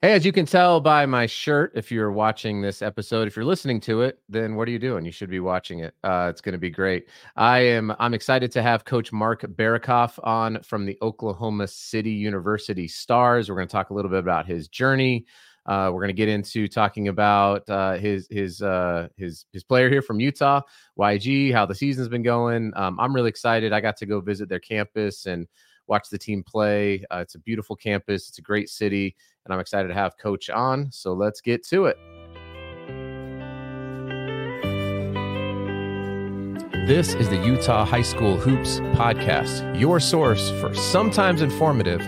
Hey, as you can tell by my shirt, if you're watching this episode, if you're listening to it, then what are you doing? You should be watching it. Uh, it's going to be great. I am. I'm excited to have Coach Mark Berokoff on from the Oklahoma City University Stars. We're going to talk a little bit about his journey. Uh, we're going to get into talking about uh, his his uh, his his player here from Utah, YG, how the season's been going. Um, I'm really excited. I got to go visit their campus and watch the team play. Uh, it's a beautiful campus. It's a great city, and I'm excited to have Coach on. So let's get to it. This is the Utah High School Hoops Podcast, your source for sometimes informative,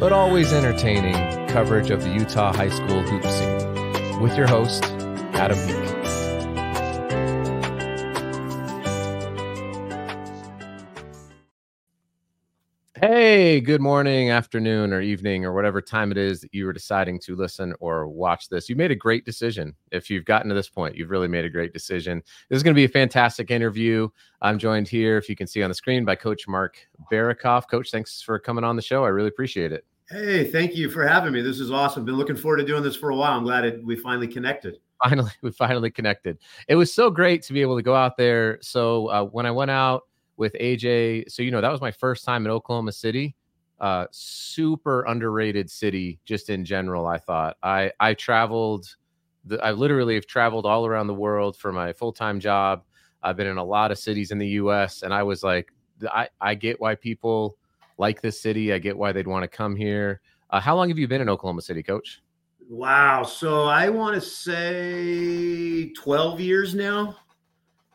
but always entertaining coverage of the Utah High School hoop scene. With your host, Adam Peek. Hey, good morning, afternoon, or evening, or whatever time it is that you were deciding to listen or watch this. You made a great decision. If you've gotten to this point, you've really made a great decision. This is going to be a fantastic interview. I'm joined here, if you can see on the screen, by Coach Mark Berokoff. Coach, thanks for coming on the show. I really appreciate it. Hey, thank you for having me. This is awesome. Been looking forward to doing this for a while. I'm glad it, we finally connected. Finally, we finally connected. It was so great to be able to go out there. So uh, when I went out, with AJ. So, you know, that was my first time in Oklahoma City. Uh, super underrated city just in general. I thought I, I traveled, the, I literally have traveled all around the world for my full-time job. I've been in a lot of cities in the U.S. and I was like, I, I get why people like this city. I get why they'd want to come here. Uh, how long have you been in Oklahoma City, Coach? Wow. So I want to say 12 years now.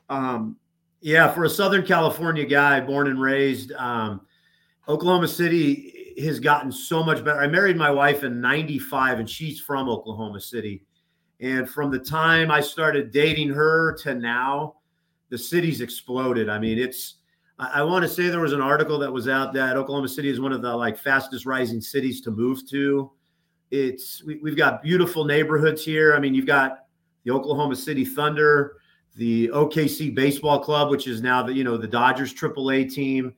Um, yeah, for a Southern California guy, born and raised, um, Oklahoma City has gotten so much better. I married my wife in 95 and she's from Oklahoma City. And from the time I started dating her to now, the city's exploded. I mean, it's, I, want to say there was an article that was out that Oklahoma City is one of the like fastest rising cities to move to. It's, we, we've got beautiful neighborhoods here. I mean, you've got the Oklahoma City Thunder, the OKC Baseball Club, which is now the you know the Dodgers AAA team.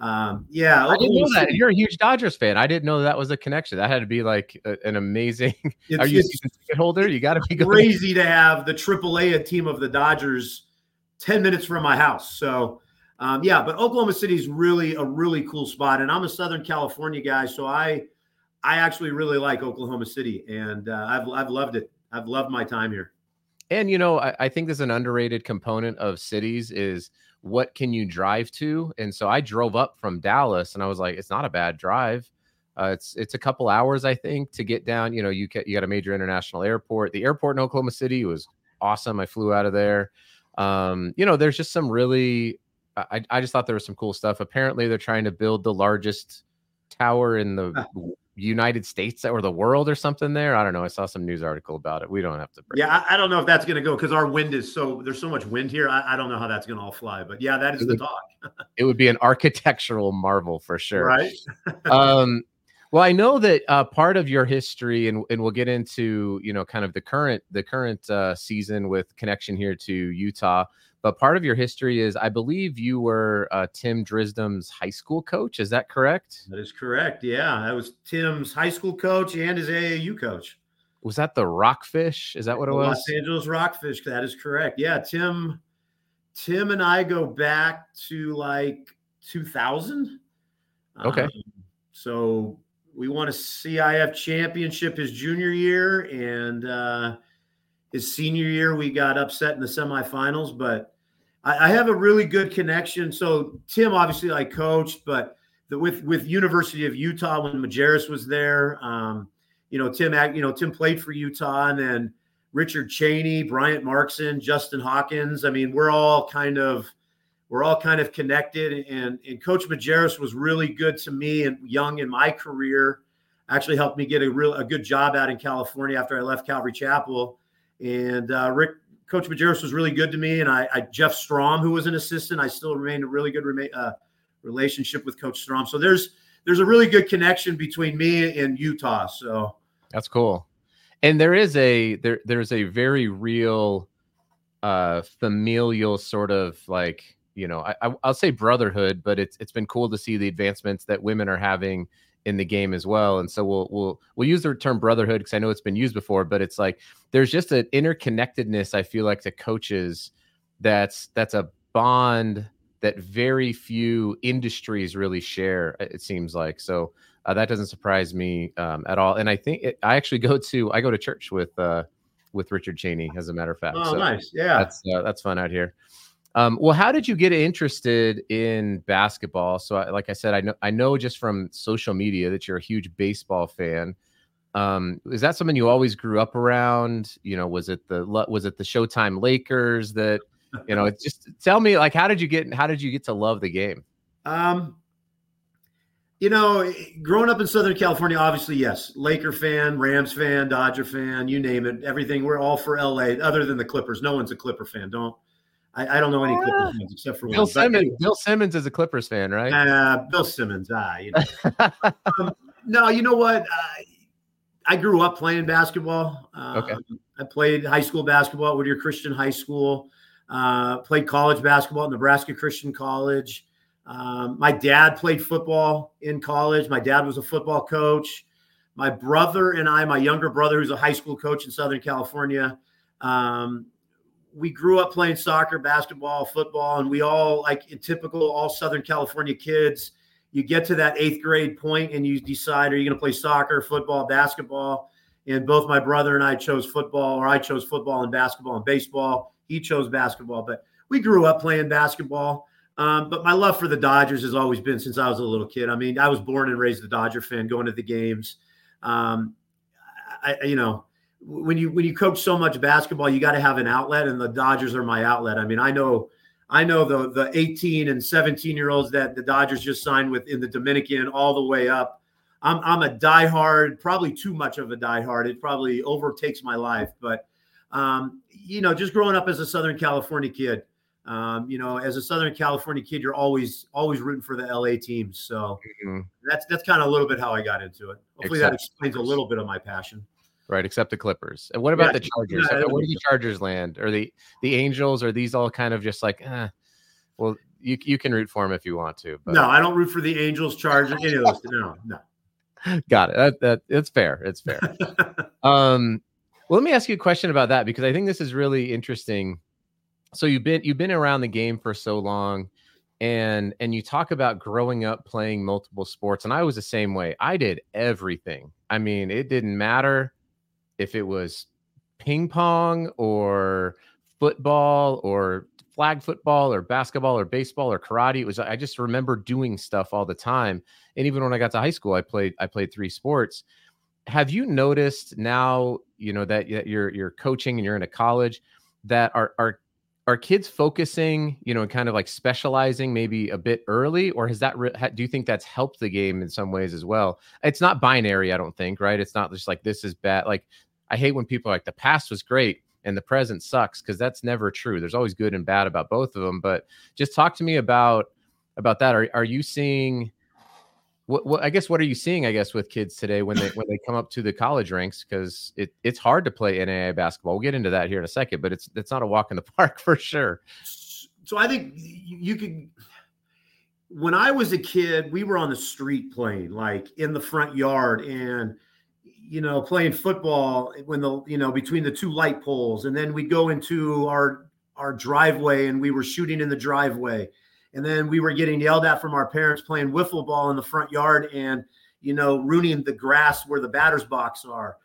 Um, yeah, I didn't know that. You're a huge Dodgers fan. I didn't know that was a connection. That had to be like a, an amazing. Are you a ticket holder? You got to be crazy to have the AAA team of the Dodgers ten minutes from my house. So. Um, yeah, but Oklahoma City is really a really cool spot, and I'm a Southern California guy, so I I actually really like Oklahoma City, and uh, I've I've loved it. I've loved my time here. And you know, I, I think there's an underrated component of cities is what can you drive to? And so I drove up from Dallas, and I was like, it's not a bad drive. Uh, it's it's a couple hours, I think, to get down. You know, you get you got a major international airport. The airport in Oklahoma City was awesome. I flew out of there. Um, you know, there's just some really. I I just thought there was some cool stuff. Apparently, they're trying to build the largest tower in the United States or the world or something there. I don't know. I saw some news article about it. We don't have to. Yeah, I, I, don't know if that's going to go because our wind is so there's so much wind here. I, I don't know how that's going to all fly, but yeah, that is it the would, talk. it would be an architectural marvel for sure. Right. um, well, I know that uh, part of your history, and, and we'll get into you know kind of the current the current uh, season with connection here to Utah. But part of your history is, I believe, you were uh, Tim Drisdom's high school coach. Is that correct? That is correct. Yeah, I was Tim's high school coach and his AAU coach. Was that the Rockfish? Is that what it was? Los Angeles Rockfish. That is correct. Yeah, Tim. Tim and I go back to like 2000. Okay. Um, so we won a CIF championship his junior year, and uh, his senior year we got upset in the semifinals. But I, I have a really good connection. So Tim, obviously, I coached, but the, with with University of Utah when Majerus was there, um, you know, Tim, you know, Tim played for Utah, and then Richard Cheney, Bryant Markson, Justin Hawkins. I mean, we're all kind of we're all kind of connected. And, and Coach Majerus was really good to me and young in my career. Actually helped me get a real a good job out in California after I left Calvary Chapel. And uh, Rick Coach Majerus was really good to me, and I, I, Jeff Strohm, who was an assistant, I still remained a really good uh, relationship with Coach Strohm. So there's there's a really good connection between me and Utah. So that's cool. And there is a there there's a very real uh familial sort of like you know I, i'll say brotherhood but it's it's been cool to see the advancements that women are having in the game as well. And so we'll we'll we'll use the term brotherhood because I know it's been used before, but it's like there's just an interconnectedness I feel like to coaches that's that's a bond that very few industries really share. It seems like so. Uh, that doesn't surprise me um, at all. And I think it, I actually go to I go to church with uh, with Richard Cheney, as a matter of fact. Oh, so nice. Yeah, that's uh, that's fun out here. Um, well, how did you get interested in basketball? So, like I said, I know I know just from social media that you're a huge baseball fan. Um, is that something you always grew up around? You know, was it the was it the Showtime Lakers that you know? Just tell me, like, how did you get how did you get to love the game? Um, you know, growing up in Southern California, obviously, yes, Laker fan, Rams fan, Dodger fan, you name it, everything. We're all for LA, other than the Clippers. No one's a Clipper fan. Don't I, I don't know any Clippers ah. fans except for Bill one. Simmons. But, Bill Simmons is a Clippers fan, right? Uh, Bill Simmons. Ah, you know. um, no, you know what? Uh, I grew up playing basketball. Um, okay. I played high school basketball at Whittier Christian High School. Uh, played college basketball at Nebraska Christian College. Um, my dad played football in college. My dad was a football coach. My brother and I, my younger brother, who's a high school coach in Southern California, um, we grew up playing soccer, basketball, football, and we all like typical all Southern California kids. You get to that eighth grade point and you decide are you going to play soccer, football, basketball? And both my brother and I chose football, or I chose football and basketball and baseball. He chose basketball, but we grew up playing basketball. Um, but my love for the Dodgers has always been since I was a little kid. I mean, I was born and raised a Dodger fan, going to the games. Um, I, you know, when you when you coach so much basketball, you got to have an outlet, and the Dodgers are my outlet. I mean, I know I know the the 18 and 17 year olds that the Dodgers just signed with in the Dominican all the way up. I'm I'm a diehard, probably too much of a diehard. It probably overtakes my life, but um, you know, just growing up as a Southern California kid, um, you know, as a Southern California kid, you're always always rooting for the LA teams. So mm-hmm. that's that's kind of a little bit how I got into it. Hopefully, that explains a little bit of my passion right? Except the Clippers. And what about yeah, the Chargers? Yeah, Where do the Chargers land? Or the the Angels? Are these all kind of just like, eh, well, you you can root for them if you want to. But. No, I don't root for the Angels, Chargers, any of those. No, no. Got it. That, that it's fair. It's fair. um, well, let me ask you a question about that because I think this is really interesting. So you've been you've been around the game for so long and and you talk about growing up playing multiple sports and I was the same way. I did everything. I mean, it didn't matter if it was ping pong or football or flag football or basketball or baseball or karate it was i just remember doing stuff all the time. And even when i got to high school i played i played three sports. Have you noticed now you know that you're you're coaching and you're in a college that are are are kids focusing you know and kind of like specializing maybe a bit early or has that re- do you think that's helped the game in some ways as well? It's not binary i don't think right? It's not just like this is bad like i hate when people are like the past was great and the present sucks because that's never true. There's always good and bad about both of them but just talk to me about about that. Are, are you seeing what, what, I guess what are you seeing? I guess with kids today when they when they come up to the college ranks because it it's hard to play NAIA basketball. We'll get into that here in a second, but it's it's not a walk in the park for sure. So I think you could. When I was a kid, we were on the street playing, like in the front yard, and you know playing football when the you know between the two light poles, and then we'd go into our our driveway and we were shooting in the driveway and then we were getting yelled at from our parents playing wiffle ball in the front yard and, you know, ruining the grass where the batter's box are.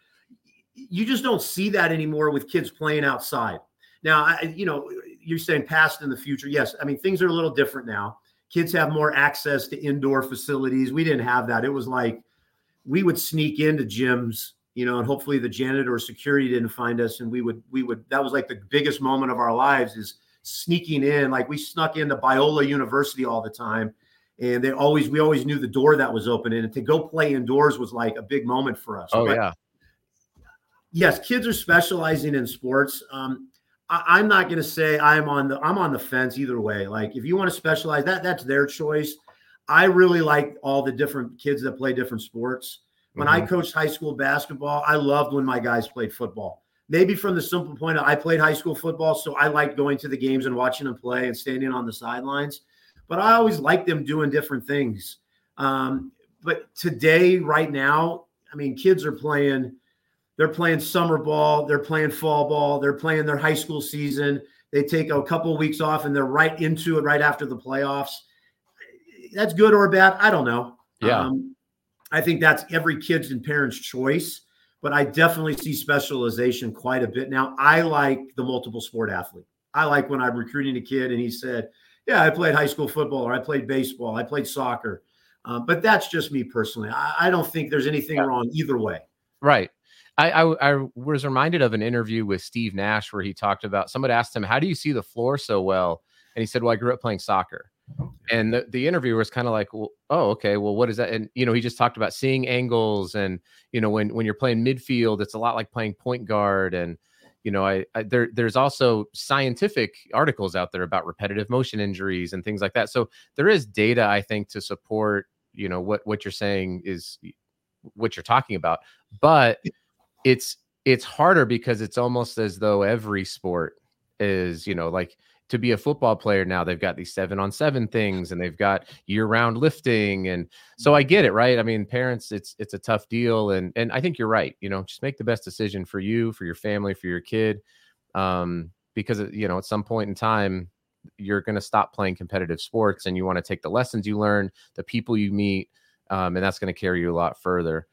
You just don't see that anymore with kids playing outside. Now, I, you know, you're saying past in the future. Yes. I mean, things are a little different now. Kids have more access to indoor facilities. We didn't have that. It was like we would sneak into gyms you know, and hopefully the janitor or security didn't find us. And we would, we would, that was like the biggest moment of our lives is sneaking in. Like we snuck into Biola University all the time. And they always, we always knew the door that was open. And to go play indoors was like a big moment for us. Oh, but, yeah. Yes, kids are specializing in sports. Um, I, am not going to say I'm on the I'm on the fence either way. Like if you want to specialize, that that's their choice. I really like all the different kids that play different sports. When mm-hmm. I coached high school basketball, I loved when my guys played football maybe from the simple point of I played high school football, so I liked going to the games and watching them play and standing on the sidelines. But I always liked them doing different things. Um, but today, right now, I mean, kids are playing. They're playing summer ball. They're playing fall ball. They're playing their high school season. They take a couple of weeks off and they're right into it right after the playoffs. That's good or bad. I don't know. Yeah. Um, I think that's every kid's and parent's choice, but I definitely see specialization quite a bit now. I like the multiple sport athlete. I like when I'm recruiting a kid and he said, Yeah, I played high school football or I played baseball, I played soccer. Um, but that's just me personally. I, I don't think there's anything yeah. wrong either way. Right. I, I, I was reminded of an interview with Steve Nash where he talked about somebody asked him, How do you see the floor so well? And he said, Well, I grew up playing soccer. And the, the interviewer was kind of like, well, oh, okay. Well, what is that? And you know, he just talked about seeing angles, and you know, when when you're playing midfield, it's a lot like playing point guard. And you know, I, I there there's also scientific articles out there about repetitive motion injuries and things like that. So there is data, I think, to support you know what what you're saying is what you're talking about, but it's it's harder because it's almost as though every sport is you know like to be a football player now they've got these seven on seven things and they've got year round lifting and so i get it right? I mean parents it's it's a tough deal and and i think you're right you know just make the best decision for you for your family for your kid um because you know at some point in time you're going to stop playing competitive sports and you want to take the lessons you learn the people you meet um, and that's going to carry you a lot further.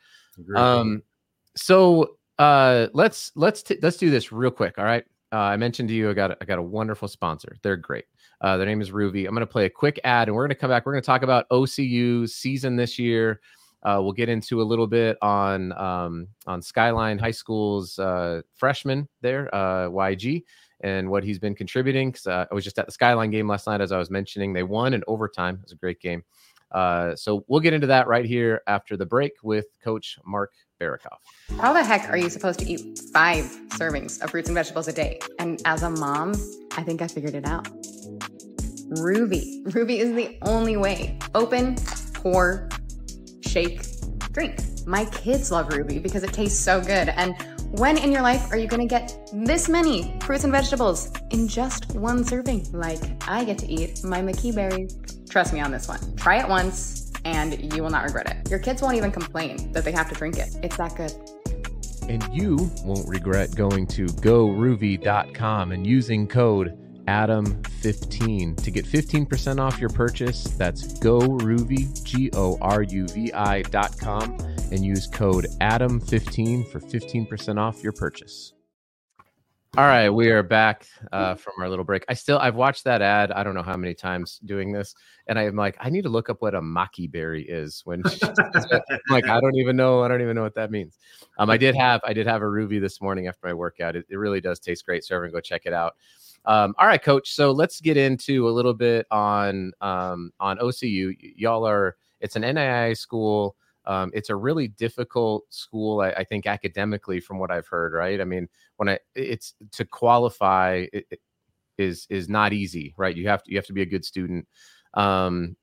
Um so uh let's let's t- let's do this real quick all right uh, I mentioned to you, I got I got a wonderful sponsor. They're great. Uh, their name is Ruvi. I'm going to play a quick ad, and we're going to come back. We're going to talk about OCU season this year. Uh, we'll get into a little bit on um, on Skyline High School's uh, freshman there, uh, YG, and what he's been contributing. Because uh, I was just at the Skyline game last night, as I was mentioning. They won in overtime. It was a great game. Uh, so we'll get into that right here after the break with Coach Mark Berokoff. How the heck are you supposed to eat five servings of fruits and vegetables a day? And as a mom, I think I figured it out. Ruvi. Ruvi is the only way. Open, pour, shake, drink. My kids love Ruvi because it tastes so good. And when in your life are you going to get this many fruits and vegetables in just one serving? Like I get to eat my maqui berry. Trust me on this one. Try it once and you will not regret it. Your kids won't even complain that they have to drink it. It's that good. And you won't regret going to goruvi.com and using code Adam15 to get 15% off your purchase. That's goruvi, G O R U V I.com, and use code Adam15 for 15% off your purchase. All right, we are back uh, from our little break. I still I've watched that ad. I don't know how many times doing this, and I'm like, I need to look up what a maqui berry is. When like, I don't even know. I don't even know what that means. Um, I did have I did have a Ruvi this morning after my workout. It, it really does taste great. So everyone go check it out. Um, all right, coach. So let's get into a little bit on um, on OCU. Y- y'all are it's an NAIA school. Um, it's a really difficult school, I, I, think, academically, from what I've heard. Right? I mean, when I it's to qualify it, it is is not easy, right? You have to you have to be a good student. Um,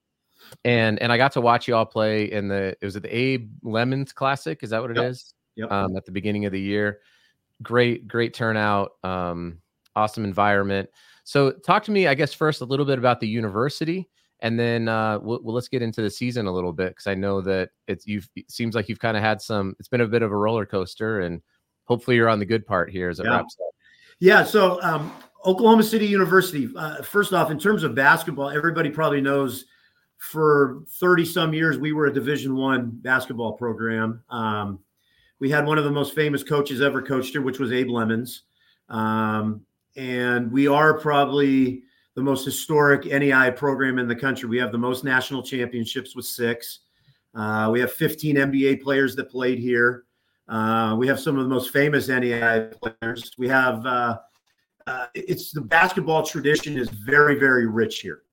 and and I got to watch you all play in the it was at the Abe Lemons Classic. Is that what it yep. is? Yep. Um, at the beginning of the year, great great turnout, um, awesome environment. So talk to me, I guess, first a little bit about the university and then uh, we'll, well, let's get into the season a little bit because I know that it's you've it seems like you've kind of had some. It's been a bit of a roller coaster, and hopefully you're on the good part here as it yeah. wraps up. Yeah. So um, Oklahoma City University. Uh, first off, in terms of basketball, everybody probably knows for 30 some years we were a Division One basketball program. Um, we had one of the most famous coaches ever coached here, which was Abe Lemons, um, and we are probably the most historic NEI program in the country. We have the most national championships with six. Uh, we have 15 NBA players that played here. Uh, we have some of the most famous NEI players. We have uh, uh, it's the basketball tradition is very very rich here.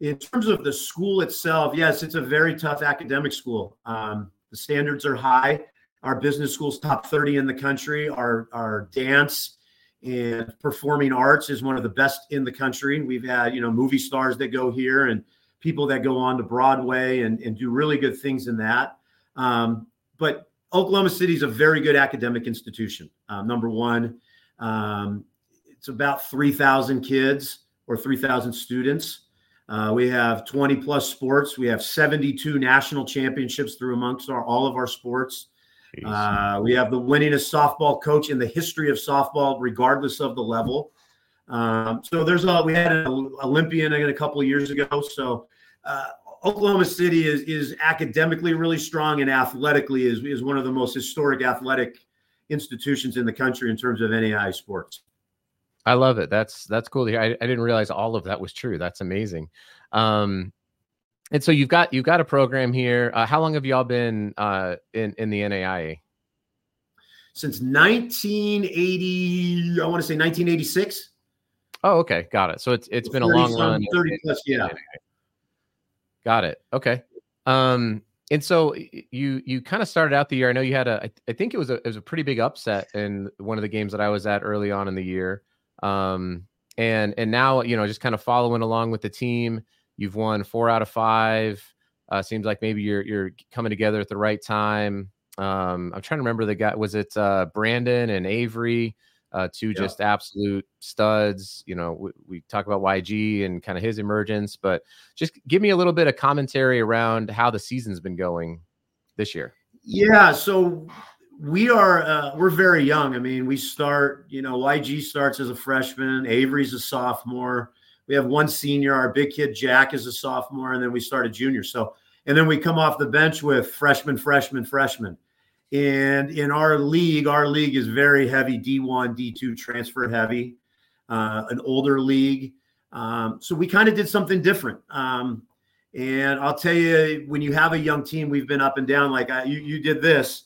In terms of the school itself, yes, it's a very tough academic school. Um, the standards are high. Our business school's top 30 in the country. Our our dance and performing arts is one of the best in the country. We've had, you know, movie stars that go here and people that go on to Broadway and, and do really good things in that. Um, but Oklahoma City is a very good academic institution. Um, number one, um, it's about 3,000 kids or 3,000 students. Uh, we have 20 plus sports. We have 72 national championships through amongst our, all of our sports. Uh, we have the winningest softball coach in the history of softball, regardless of the level. Um, so there's a we had an Olympian a couple of years ago. So uh, Oklahoma City is is academically really strong and athletically is is one of the most historic athletic institutions in the country in terms of NAI sports. I love it. That's that's cool to hear. I, I didn't realize all of that was true. That's amazing. Um, and so you've got you've got a program here. Uh, how long have y'all been uh, in in the NAIA? Since 1980, I want to say 1986. Oh, okay, got it. So it's it's been a long run. 30 plus, yeah. Got it. Okay. Um, and so you you kind of started out the year. I know you had a. I think it was a it was a pretty big upset in one of the games that I was at early on in the year. Um, and and now you know just kind of following along with the team. You've won four out of five. Uh, seems like maybe you're you're coming together at the right time. Um, I'm trying to remember the guy. Was it uh, Brandon and Avery? Uh, two yeah. just absolute studs. You know, we, we, talk about YG and kind of his emergence, but just give me a little bit of commentary around how the season's been going this year. Yeah, so we are uh, we're very young. I mean, we start, you know, YG starts as a freshman, Avery's a sophomore. We have one senior, our big kid Jack is a sophomore, and then we start a junior. So, and then we come off the bench with freshman, freshman, freshman. And in our league, our league is very heavy D1, D2 transfer heavy, uh, an older league. Um, so we kind of did something different. Um, and I'll tell you, when you have a young team, we've been up and down. Like I, you, you did this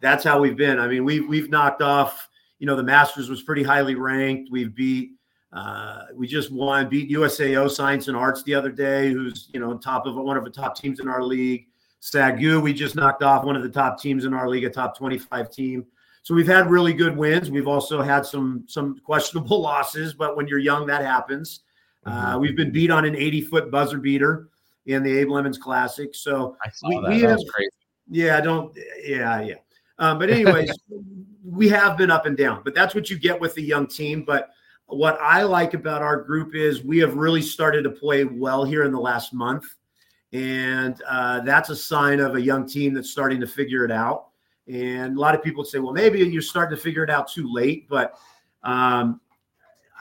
that's how we've been. I mean, we've we've knocked off. You know, the Masters was pretty highly ranked. We've beat. Uh, we just won, beat USAO Science and Arts the other day, who's you know on top of one of the top teams in our league. SAGU, we just knocked off one of the top teams in our league, a top 25 team. So we've had really good wins. We've also had some some questionable losses, but when you're young, that happens. Uh, mm-hmm. Uh, we've been beat on an 80 foot buzzer beater in the Abe Lemons Classic. So we, we have, crazy. Yeah, I don't. Yeah, yeah. Um, but anyways, we have been up and down, but that's what you get with the young team. But what I like about our group is we have really started to play well here in the last month, and uh, that's a sign of a young team that's starting to figure it out. And a lot of people say, well, maybe you're starting to figure it out too late, but um,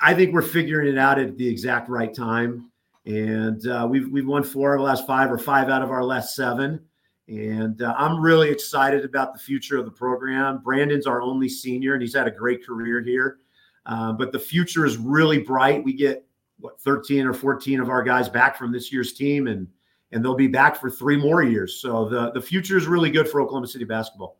I think we're figuring it out at the exact right time. And uh, we've we've won four of the last five, or five out of our last seven. And uh, I'm really excited about the future of the program. Brandon's our only senior, and he's had a great career here. Uh, but the future is really bright. We get what 13 or 14 of our guys back from this year's team, and and they'll be back for three more years. So the the future is really good for Oklahoma City basketball.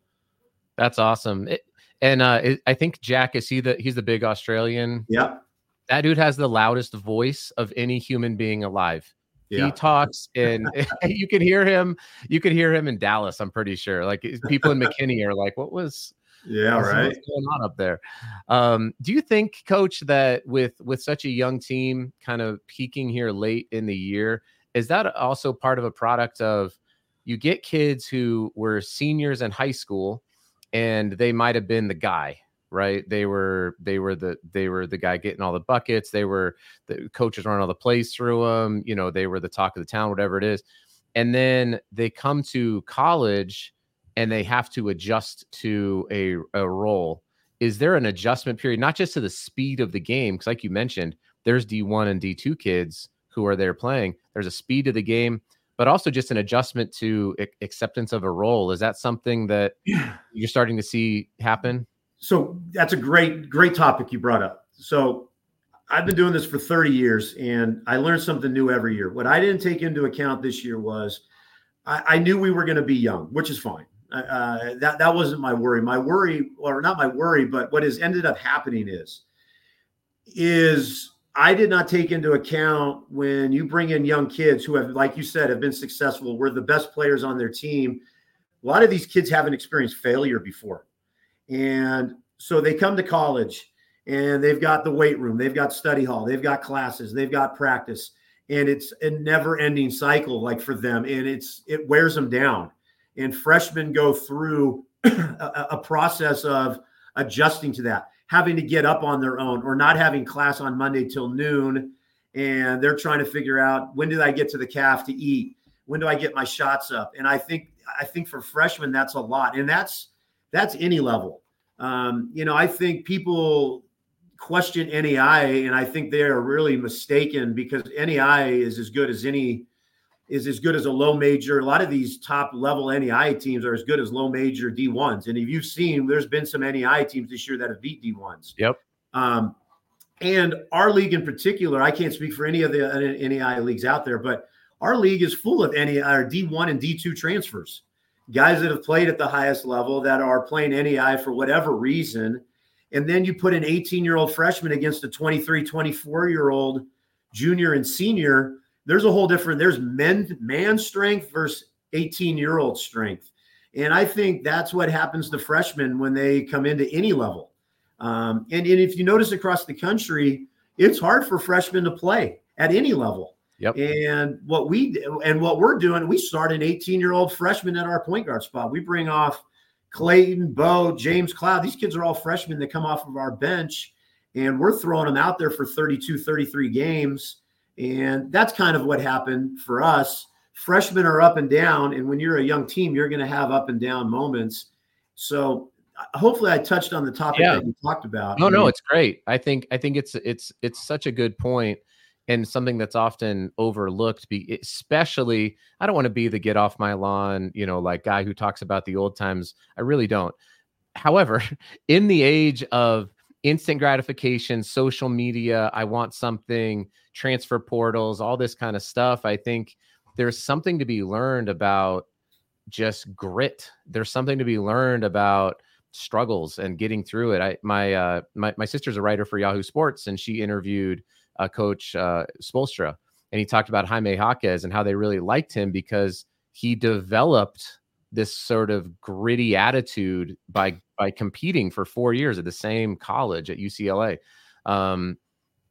That's awesome. It, and uh, it, I think Jack is he the he's the big Australian. Yep. That dude has the loudest voice of any human being alive. Yeah. He talks and you can hear him. You can hear him in Dallas. I'm pretty sure. Like people in McKinney are like, "What was?" Yeah, right. What's going on up there? Um, do you think, Coach, that with with such a young team, kind of peaking here late in the year, is that also part of a product of you get kids who were seniors in high school, and they might have been the guy, right? They were they were the they were the guy getting all the buckets. They were the coaches running all the plays through them. You know, they were the talk of the town, whatever it is. And then they come to college and they have to adjust to a, a role. Is there an adjustment period, not just to the speed of the game? Because, like you mentioned, there's D1 and D2 kids who are there playing. There's a speed of the game, but also just an adjustment to acceptance of a role. Is that something that you're starting to see happen? so that's a great great topic you brought up so i've been doing this for 30 years and i learned something new every year what i didn't take into account this year was i, I knew we were going to be young which is fine uh, that that wasn't my worry my worry or not my worry but what has ended up happening is is I did not take into account when you bring in young kids who have, like you said, have been successful, were the best players on their team. A lot of these kids haven't experienced failure before. And so they come to college and they've got the weight room, they've got study hall, they've got classes, they've got practice. And it's a never ending cycle, like for them. And it's, it wears them down. And freshmen go through a, a process of adjusting to that, having to get up on their own or not having class on Monday till noon and they're trying to figure out when did I get to the caf to eat? When do I get my shots up? And I think I think for freshmen that's a lot, and that's that's any level. Um, you know, I think people question NEI, and I think they are really mistaken because NEI is as good as any is as good as a low major. A lot of these top level NEI teams are as good as low major D1s. And if you've seen, there's been some NEI teams this year that have beat D1s. Yep. Um, and our league in particular, I can't speak for any of the NEI leagues out there, but our league is full of NEI or D1 and D2 transfers. Guys that have played at the highest level that are playing NEI for whatever reason. And then you put an 18 year old freshman against a 23, 24 year old junior and senior there's a whole different there's men man strength versus 18 year old strength. And i think that's what happens to freshmen when they come into any level. Um, and, and if you notice across the country it's hard for freshmen to play at any level. Yep. and what we and what we're doing we start an 18 year old freshman at our point guard spot. We bring off clayton bo james cloud. These kids are all freshmen that come off of our bench and we're throwing them out there for 32 33 games and that's kind of what happened for us. Freshmen are up and down. And when you're a young team, you're going to have up and down moments. So uh, hopefully I touched on the topic yeah. that you talked about. No, no, it's great. I think, I think it's, it's, it's such a good point and something that's often overlooked be especially i don't want to be the get off my lawn you know like guy who talks about the old times i really don't however in the age of instant gratification, social media, I want something, transfer portals, all this kind of stuff. I think there's something to be learned about just grit. There's something to be learned about struggles and getting through it. I my uh my my sister's a writer for Yahoo Sports and she interviewed uh, coach uh Spoelstra and he talked about Jaime Jaquez and how they really liked him because he developed this sort of gritty attitude by by competing for four years at the same college at UCLA. Um,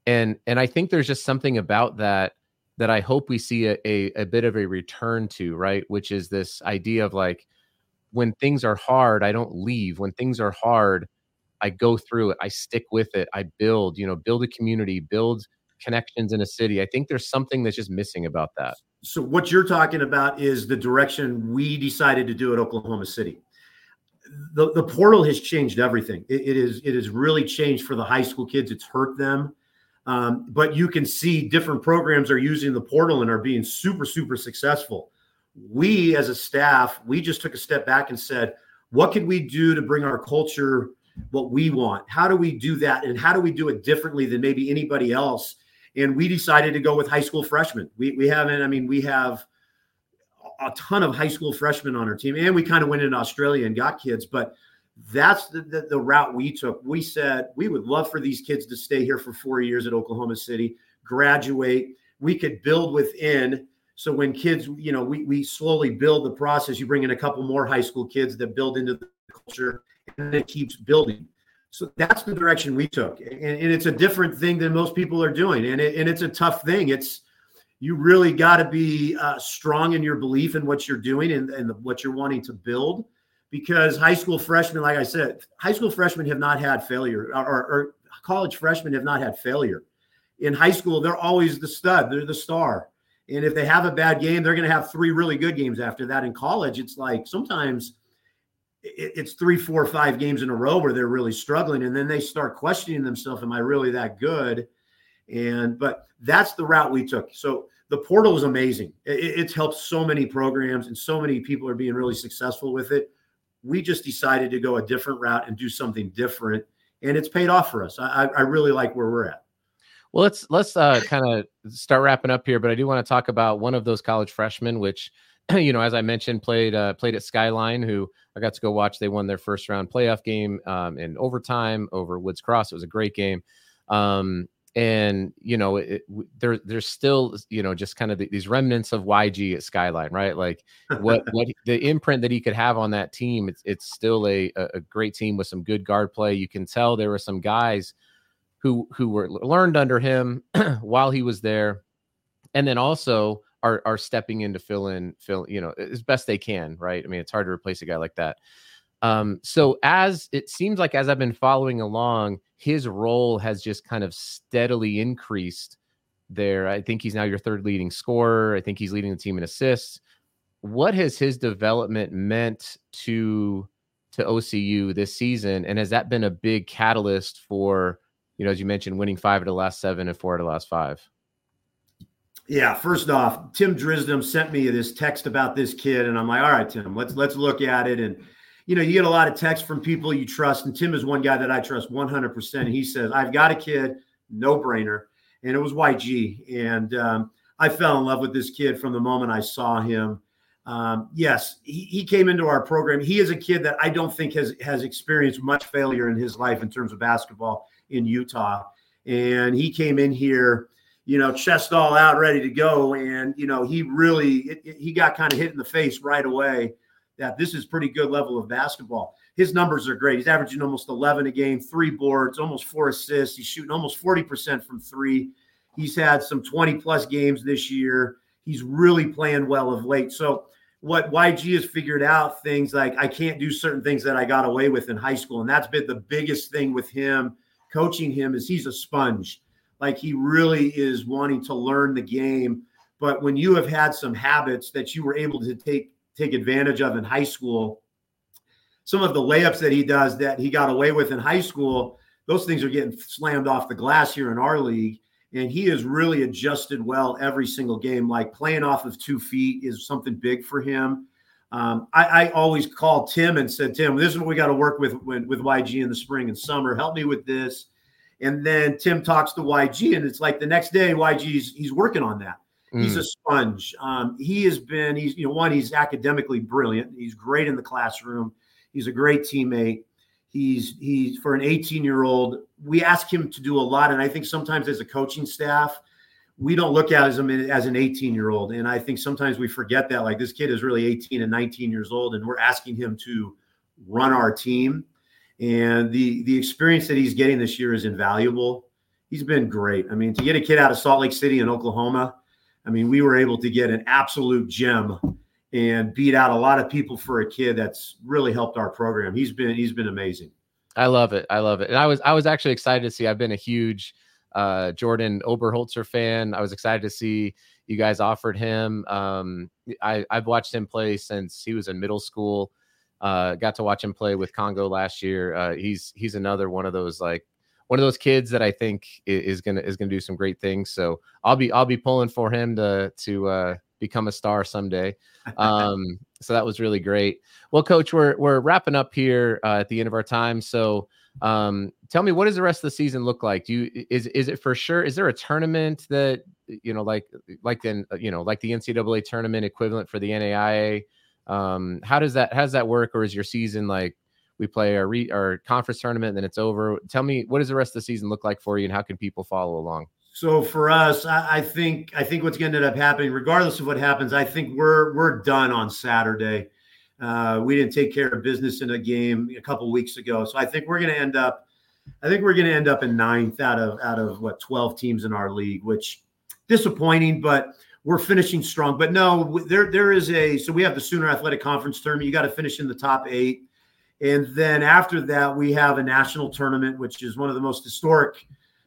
and and I think there's just something about that that I hope we see a, a, a bit of a return to, right? Which is this idea of like when things are hard, I don't leave. When things are hard, I go through it. I stick with it. I build, you know, build a community, build connections in a city. I think there's something that's just missing about that. So what you're talking about is the direction we decided to do at Oklahoma City the, the portal has changed everything. It, it is it has really changed for the high school kids. It's hurt them, um, but you can see different programs are using the portal and are being super super successful. We as a staff, we just took a step back and said, what could we do to bring our culture what we want? How do we do that, and how do we do it differently than maybe anybody else? And we decided to go with high school freshmen. We we haven't. I mean, we have a ton of high school freshmen on our team, and we kind of went into Australia and got kids. But that's the, the, the, route we took. We said we would love for these kids to stay here for four years at Oklahoma City, graduate. We could build within. So when kids, you know, we, we slowly build the process. You bring in a couple more high school kids that build into the culture, and it keeps building. So that's the direction we took, and, and it's a different thing than most people are doing, and it, and it's a tough thing. It's you really got to be uh, strong in your belief in what you're doing and, and the, what you're wanting to build. Because high school freshmen like i said high school freshmen have not had failure or, or, college freshmen have not had failure. In high school they're always the stud they're the star. And if they have a bad game they're going to have three really good games after that. In college it's like sometimes it's three four five games in a row where they're really struggling and then they start questioning themselves am i really that good and but that's the route we took so the portal is amazing. It, it's helped so many programs and so many people are being really successful with it. We just decided to go a different route and do something different, and it's paid off for us. I, I really like where we're at. Well, let's let's uh, kind of start wrapping up here, but I do want to talk about one of those college freshmen, which you know, as I mentioned, played uh, played at Skyline, who I got to go watch. They won their first round playoff game um, in overtime over Woods Cross. It was a great game. Um, and you know it, there there's still you know just kind of the, these remnants of YG at Skyline, right? Like what what the imprint that he could have on that team. It's it's still a a great team with some good guard play. You can tell there were some guys who who were learned under him while he was there, and then also are are stepping in to fill in fill you know as best they can, right? I mean, it's hard to replace a guy like that. Um, so as it seems like as I've been following along, his role has just kind of steadily increased there. I think he's now your third leading scorer. I think he's leading the team in assists. What has his development meant to to OCU this season, and has that been a big catalyst for you know, as you mentioned, winning five of the last seven and four of the last five? Yeah, first off, Tim Drisdom sent me this text about this kid, and I'm like, all right, Tim, let's let's look at it. And you know, you get a lot of texts from people you trust, and Tim is one guy that I trust 100. percent He says, I've got a kid, no brainer, and it was YG, and um, I fell in love with this kid from the moment I saw him. Um, yes, he, he came into our program. He is a kid that I don't think has has experienced much failure in his life in terms of basketball in Utah, and he came in here you know, chest all out, ready to go. And, you know, he really, it, it, he got kind of hit in the face right away that this is pretty good level of basketball. His numbers are great. He's averaging almost 11 a game, three boards, almost four assists. He's shooting almost 40% from three. He's had some 20 plus games this year. He's really playing well of late. So, what YG has figured out things like I can't do certain things that I got away with in high school. And that's been the biggest thing with him coaching him is he's a sponge like he really is wanting to learn the game. But when you have had some habits that you were able to take take advantage of in high school, some of the layups that he does that he got away with in high school, those things are getting slammed off the glass here in our league. And he has really adjusted well every single game. Like playing off of two feet is something big for him. Um, I, I, always called Tim and said, Tim, this is what we got to work with, with with YG in the spring and summer. Help me with this. And then Tim talks to YG, and it's like the next day, YG's he's working on that. Mm. He's a sponge. Um, he has been, he's, you know, one, he's academically brilliant. He's great in the classroom. He's a great teammate. He's he's for an 18 year old. We ask him to do a lot, and I think sometimes as a coaching staff, we don't look at him as an 18 year old, and I think sometimes we forget that. Like this kid is really 18 and 19 years old, and we're asking him to run our team and the the experience that he's getting this year is invaluable. He's been great. I mean, to get a kid out of Salt Lake City in Oklahoma, I mean, we were able to get an absolute gem and beat out a lot of people for a kid that's really helped our program. He's been he's been amazing. I love it. I love it. And I was I was actually excited to see. I've been a huge uh, Jordan Oberholzer fan. I was excited to see you guys offered him. Um, I, I've watched him play since he was in middle school. Uh, got to watch him play with Congo last year. Uh, he's he's another one of those like one of those kids that I think is gonna is gonna do some great things. So I'll be I'll be pulling for him to to uh, become a star someday. Um, so that was really great. Well, Coach, we're we're wrapping up here uh, at the end of our time. So um, tell me, what does the rest of the season look like? Do you is is it for sure? Is there a tournament that you know like like then you know like the NCAA tournament equivalent for the NAIA? Um, how does that how does that work, or is your season like we play our re, our conference tournament and then it's over? Tell me what does the rest of the season look like for you, and how can people follow along? So for us, I, I think I think what's going to end up happening, regardless of what happens, I think we're we're done on Saturday. Uh, we didn't take care of business in a game a couple weeks ago, so I think we're going to end up. I think we're going to end up in ninth out of out of what twelve teams in our league, which disappointing, but we're finishing strong. But no, there there is a so we have the Sooner Athletic Conference tournament. You got to finish in the top eight, and then after that we have a national tournament, which is one of the most historic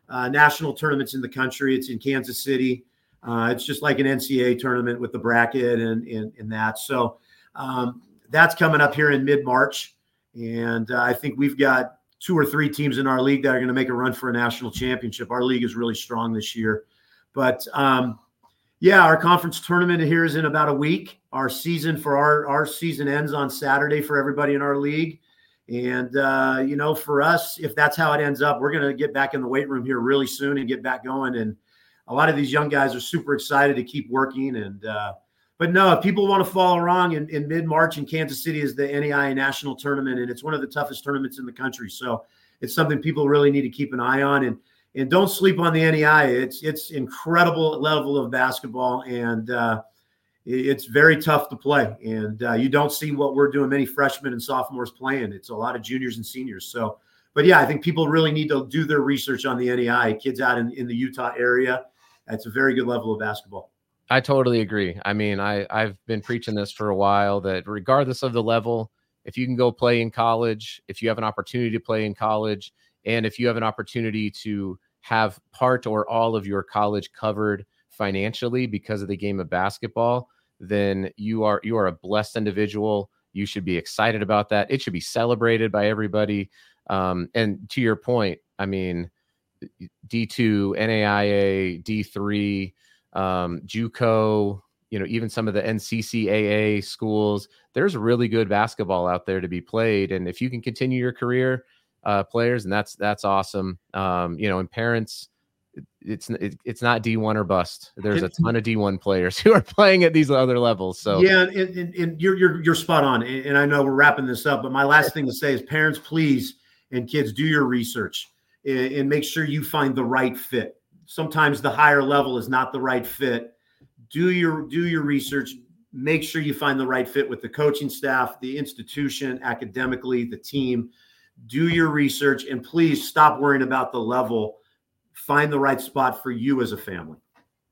uh, national tournaments in the country. It's in Kansas City. Uh, it's just like an NCAA tournament with the bracket and and, and that. So um, that's coming up here in mid March, and uh, I think we've got two or three teams in our league that are going to make a run for a national championship. Our league is really strong this year, but um, yeah, our conference tournament here is in about a week. Our season for our our season ends on Saturday for everybody in our league. And uh, you know, for us, if that's how it ends up, we're going to get back in the weight room here really soon and get back going. And a lot of these young guys are super excited to keep working. And uh, but no, if people want to follow along in, in mid March in Kansas City is the NAIA national tournament, and it's one of the toughest tournaments in the country. So it's something people really need to keep an eye on. And and don't sleep on the NEI. It's it's incredible level of basketball, and uh, it's very tough to play. And uh, you don't see what we're doing. Many freshmen and sophomores playing. It's a lot of juniors and seniors. So, but yeah, I think people really need to do their research on the NEI. Kids out in, in the Utah area, it's a very good level of basketball. I totally agree. I mean, I I've been preaching this for a while that regardless of the level, if you can go play in college, if you have an opportunity to play in college, and if you have an opportunity to have part or all of your college covered financially because of the game of basketball, then you are you are a blessed individual. You should be excited about that. It should be celebrated by everybody. Um, and to your point, I mean, D2, NAIA, D3, um, JUCO, you know, even some of the NCCAA schools, there's really good basketball out there to be played. And if you can continue your career, uh, players, and that's that's awesome. Um, you know, and parents, it's it's not D1 or bust. There's a ton of D1 players who are playing at these other levels. So yeah, and, and, and you're you're you're spot on. And I know we're wrapping this up, but my last thing to say is, parents, please, and kids, do your research and, and make sure you find the right fit. Sometimes the higher level is not the right fit. Do your do your research. Make sure you find the right fit with the coaching staff, the institution, academically, the team do your research, and please stop worrying about the level. Find the right spot for you as a family.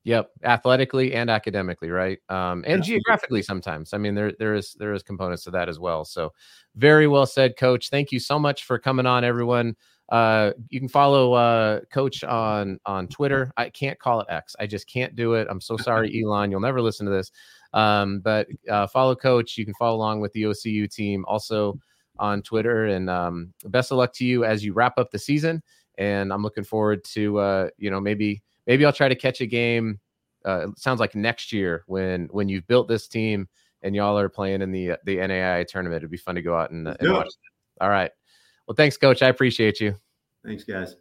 Yep, athletically and academically, right? Um, and Absolutely. geographically sometimes. I mean, there there is there is components to that as well. So, very well said, Coach. Thank you so much for coming on, everyone. Uh, you can follow uh, Coach on on Twitter. I can't call it X. I just can't do it. I'm so sorry, Elon. You'll never listen to this. Um, but uh, follow Coach. You can follow along with the OCU team. Also, on Twitter. And um, best of luck to you as you wrap up the season. And I'm looking forward to uh, you know maybe maybe I'll try to catch a game. Uh, it sounds like next year when when you've built this team and y'all are playing in the the NAIA tournament. It'd be fun to go out and, and watch. It. All right. Well, thanks, Coach. I appreciate you. Thanks, guys.